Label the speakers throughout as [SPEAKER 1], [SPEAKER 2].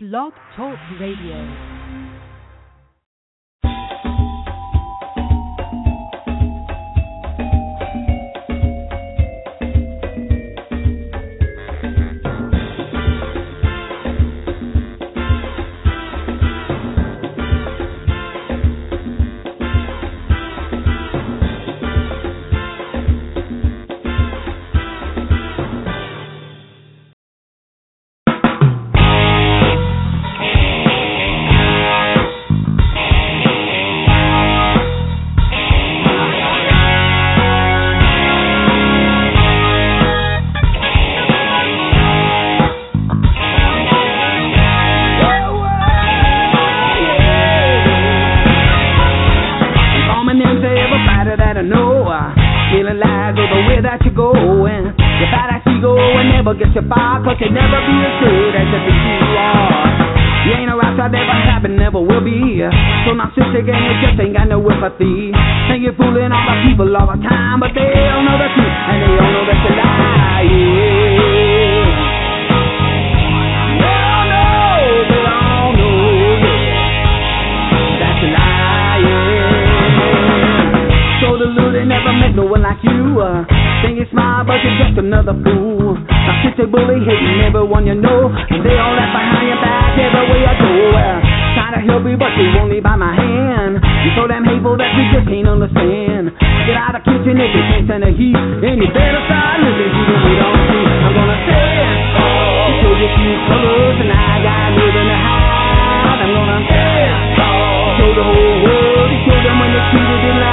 [SPEAKER 1] Blog Talk Radio.
[SPEAKER 2] Think you're fooling all the people all the time, but they don't know the truth, and they don't know. They they yeah. That's a lying. So deluded, never met no one like you. Uh, think you're smart, but you're just another fool. Sit there bully, hating everyone you know, and they all left behind your back everywhere you go. Uh, try to help you, but you won't leave by my hand. You so damn hateful that you just can't understand. Get out of the kitchen if you can't stand the heat, and you better start living even we don't see. I'm gonna say it. You show your cute colors, and I got nothing to hide. I'm gonna say it. Oh, show the whole world, you show them when they treated it lies.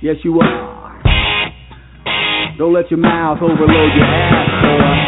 [SPEAKER 2] Yes, you are. Don't let your mouth overload your ass, boy.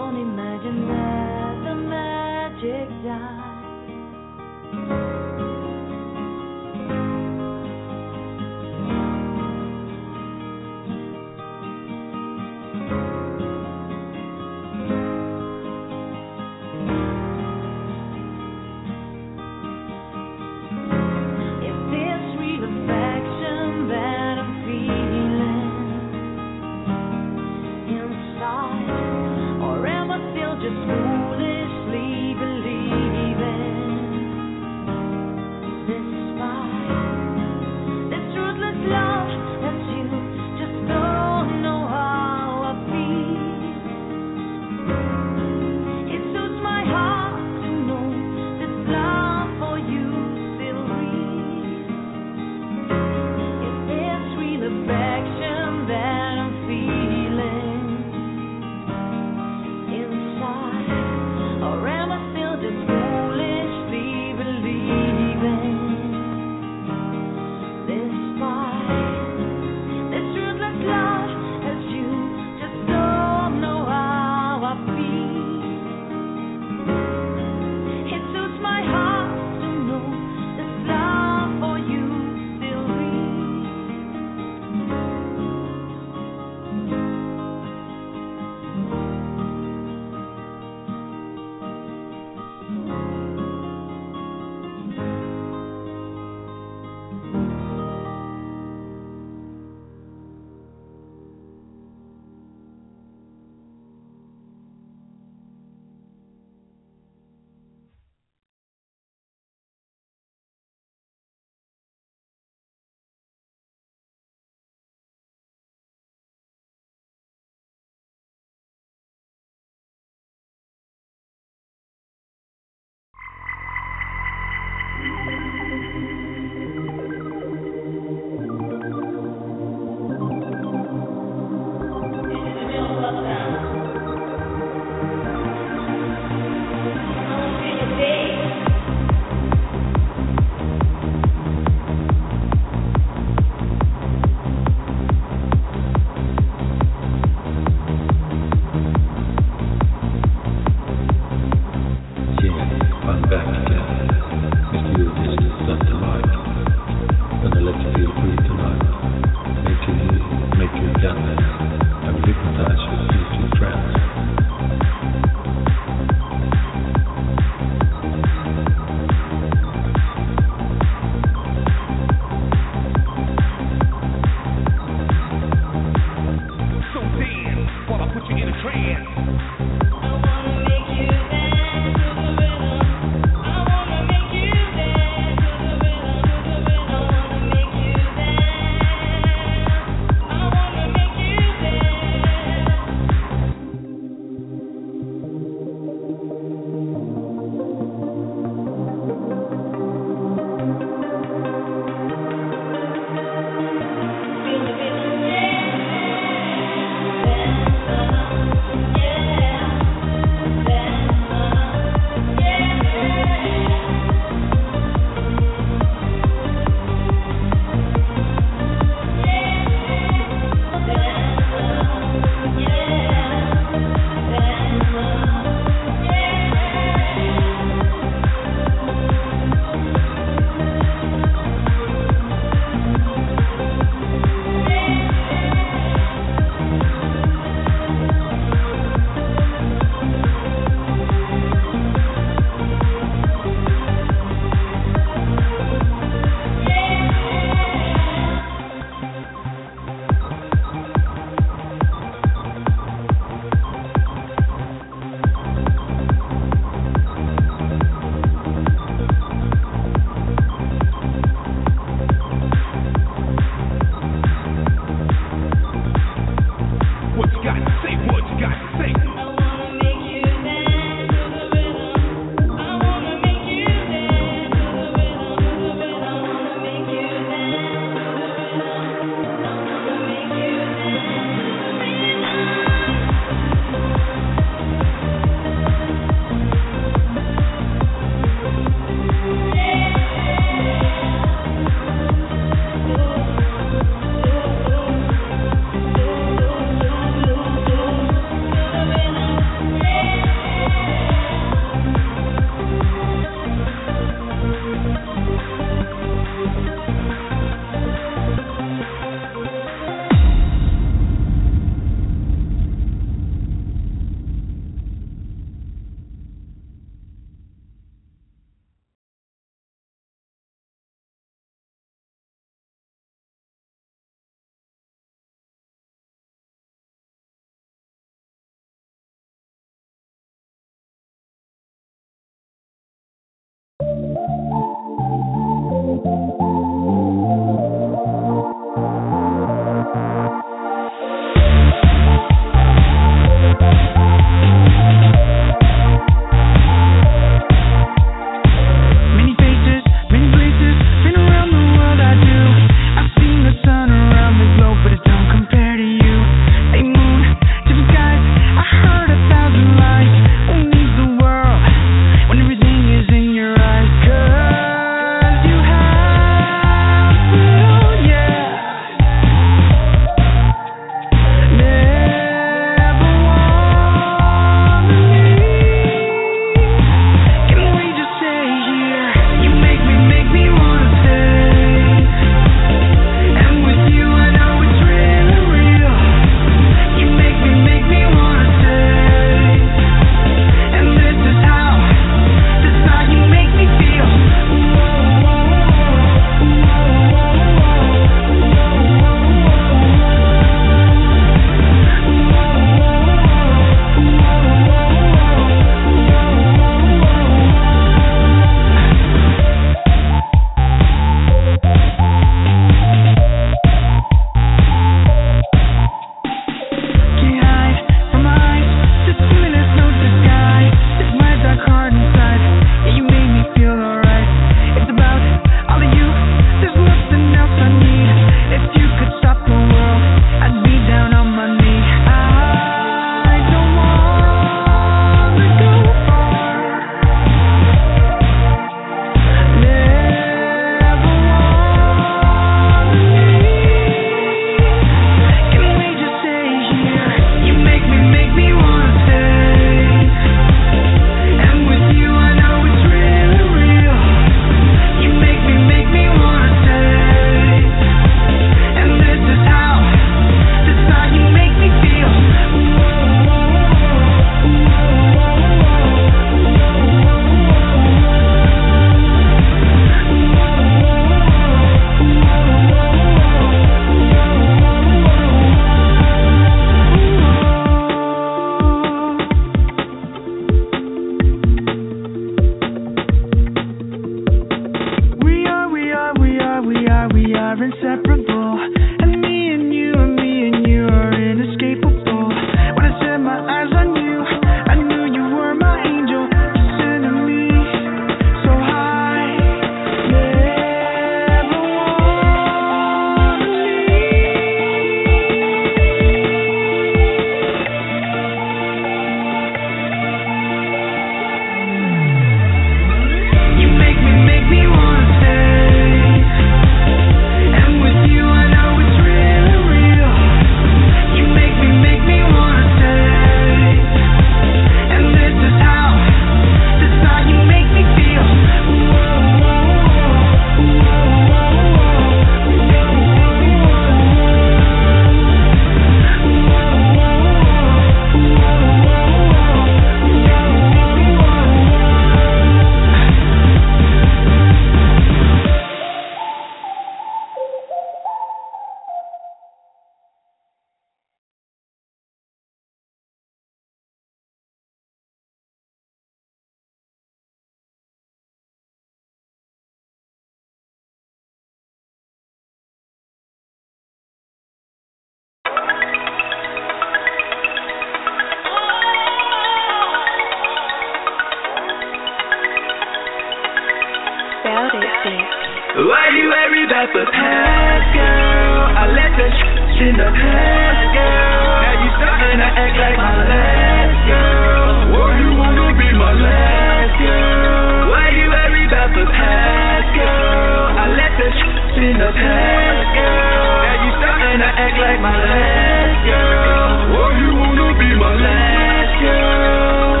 [SPEAKER 3] About
[SPEAKER 4] the past, girl? I let the sh- in the past, girl. Now you starting to act like my last girl. Or you wanna be my last girl? Why you worry about the past, girl? I let the sh- in the past, girl. Now you starting to act like my last girl. Or you wanna be my last girl?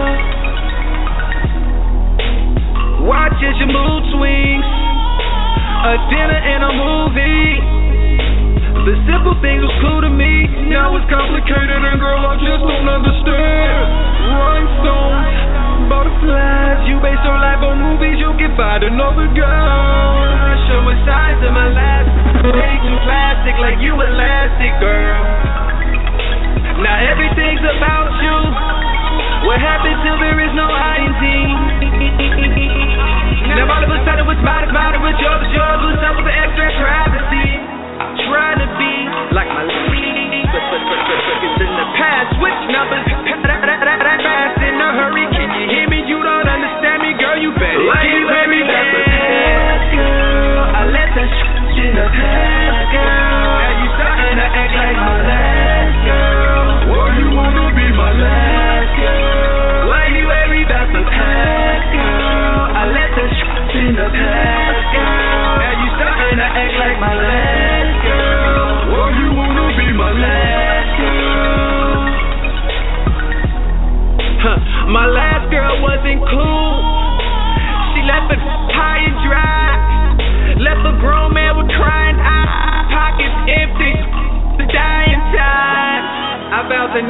[SPEAKER 4] Watch as your mood swings. A dinner and a movie. The simple things was cool to me. Now it's complicated and girl, I just don't understand. Rhinestones, butterflies. You base your life on movies, you can find another girl. Showing signs of my last. Way too plastic, like you elastic, girl. Now everything's about you. What happens till there is no INT?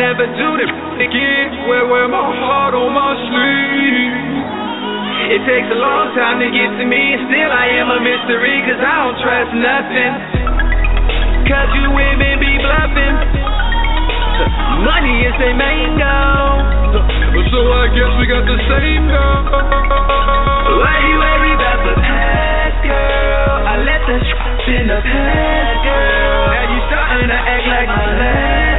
[SPEAKER 4] Never do this again. Wear, wear my heart on my sleeve. It takes a long time to get to me, and still I am a mystery, cause I don't trust nothing. Cause you women be bluffing. Money is their main goal. So I guess we got the same goal. Why you worry about the past, girl? I let the in the past, girl. Now you starting to act like my last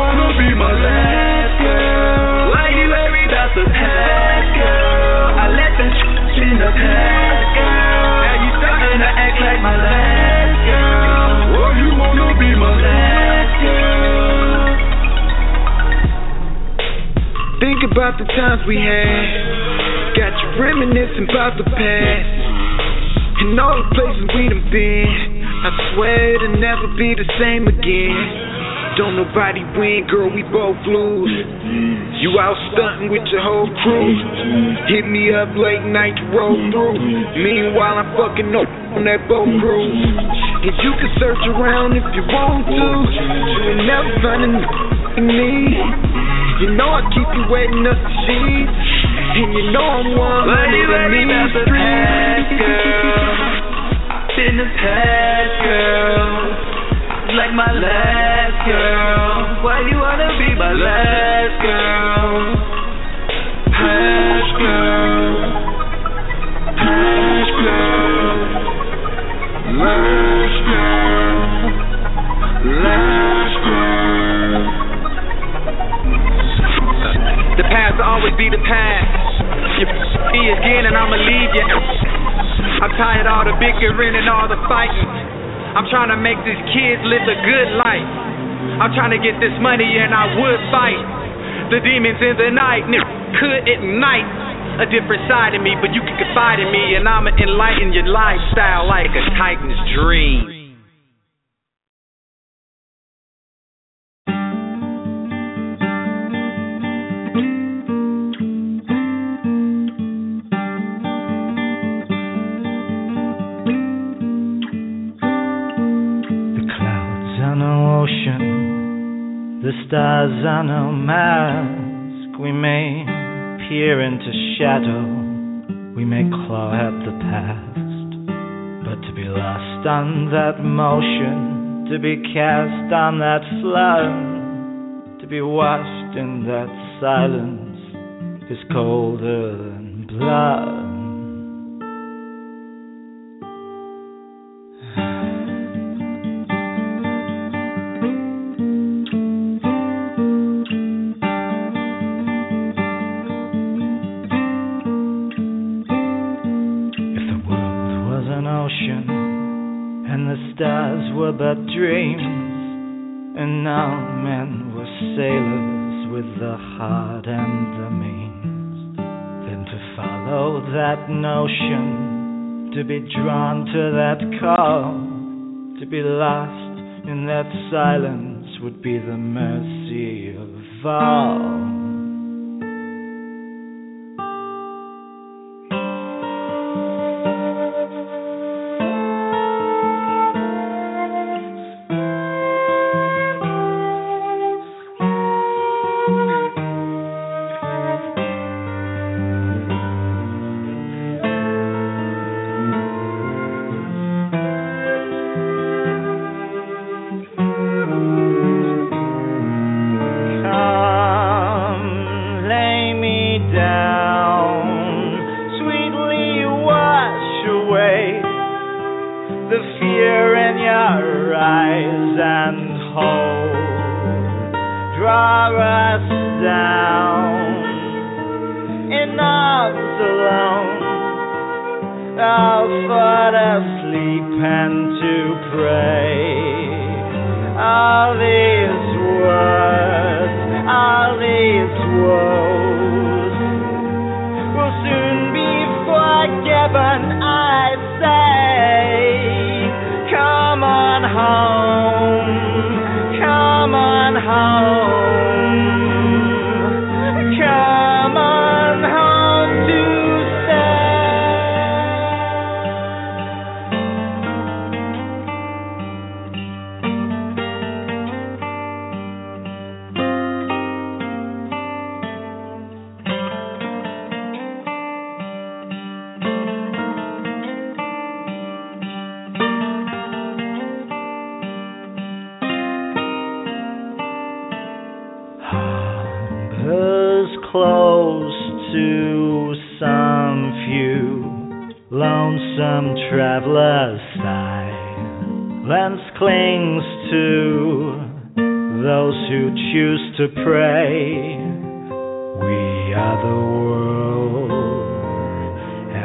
[SPEAKER 4] wanna be my last girl? Why you worry about the past, girl? I let the sh- in the past, girl. Now you starting to act like my last girl. Or you wanna be my last girl? Think about the times we had. Got you reminiscing about the past. And all the places we done been. I swear it'll never be the same again. Don't nobody win, girl, we both lose. You out stunting with your whole crew. Hit me up late night to roll through. Meanwhile, I'm fucking up on that boat cruise. And you can search around if you want to. You ain't never in me. You know I keep you waiting up the sheets. And you know I'm one hundred in these streets. In the past, girl. Like my last girl. Why you wanna be my last girl? Past girl. Past girl. Last girl. Last girl. The past will always be the past. You me again and I'ma leave you. I'm tired of all the bickering and all the fighting. I'm trying to make these kids live a good life. I'm trying to get this money and I would fight the demons in the night. N- could ignite a different side of me, but you can confide in me and I'ma enlighten your lifestyle like a titan's dream.
[SPEAKER 5] The on no mask. We may peer into shadow, we may claw at the past. But to be lost on that motion, to be cast on that flood, to be washed in that silence is colder than blood. means than to follow that notion, to be drawn to that call, to be lost in that silence would be the mercy of all.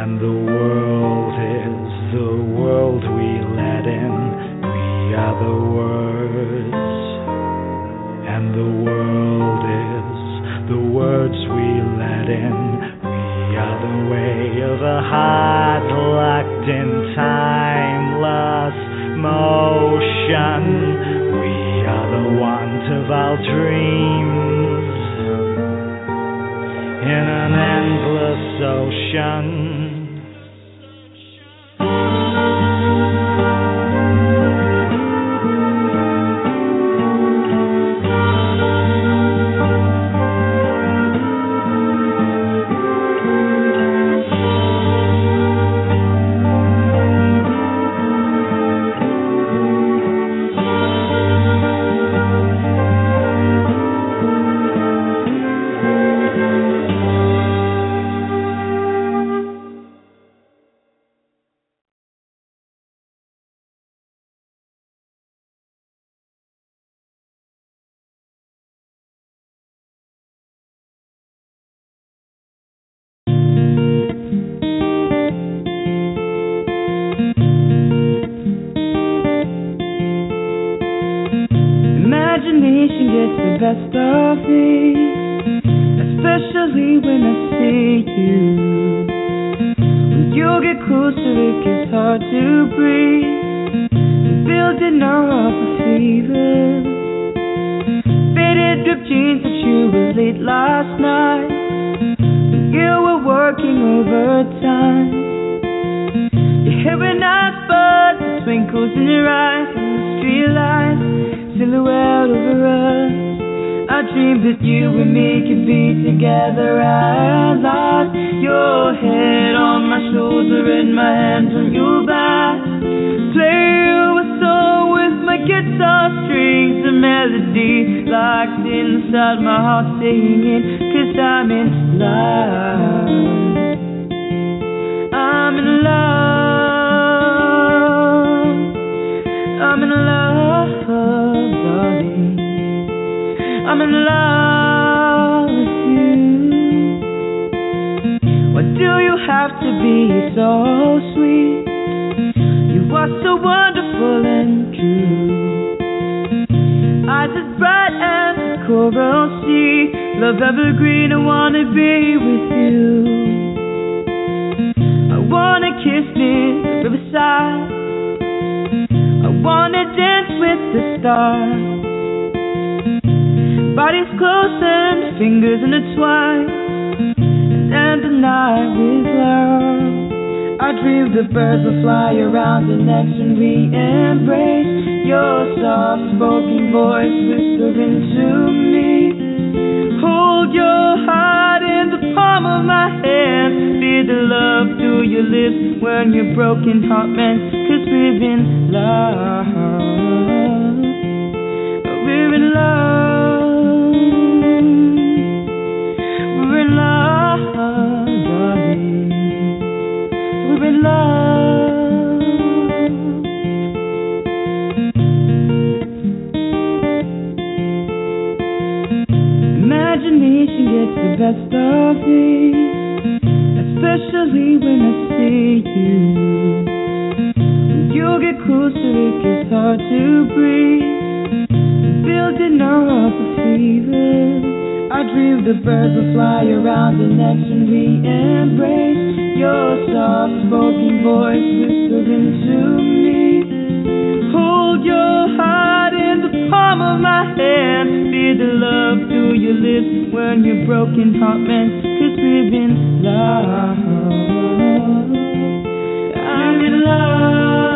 [SPEAKER 5] and the
[SPEAKER 6] I'm in love. I'm in love. I'm in love, darling. I'm in love with you. Why do you have to be so sweet? You are so wonderful and true. Eyes as bright as coral sea love evergreen. I wanna be with you. I wanna kiss near the riverside. I wanna dance with the stars. Bodies close and fingers intertwined, and the night with love. I dream the birds will fly around the next when we embrace. Your soft spoken voice whispering to me. Hold your heart in the palm of my hand. Feel the love through your lips when your broken heart mends. Cause we're in love. We're in love. We're in love. We're in love. Best of me, especially when I see you. When you get closer, it gets hard to breathe. Building up a fever. I dream the birds will fly around the next when we embrace. Your soft spoken voice whispering to me. Hold your heart in the palm of my hand. Feel the love through your lips when your broken heart mends. Cause we're in love. I'm in love.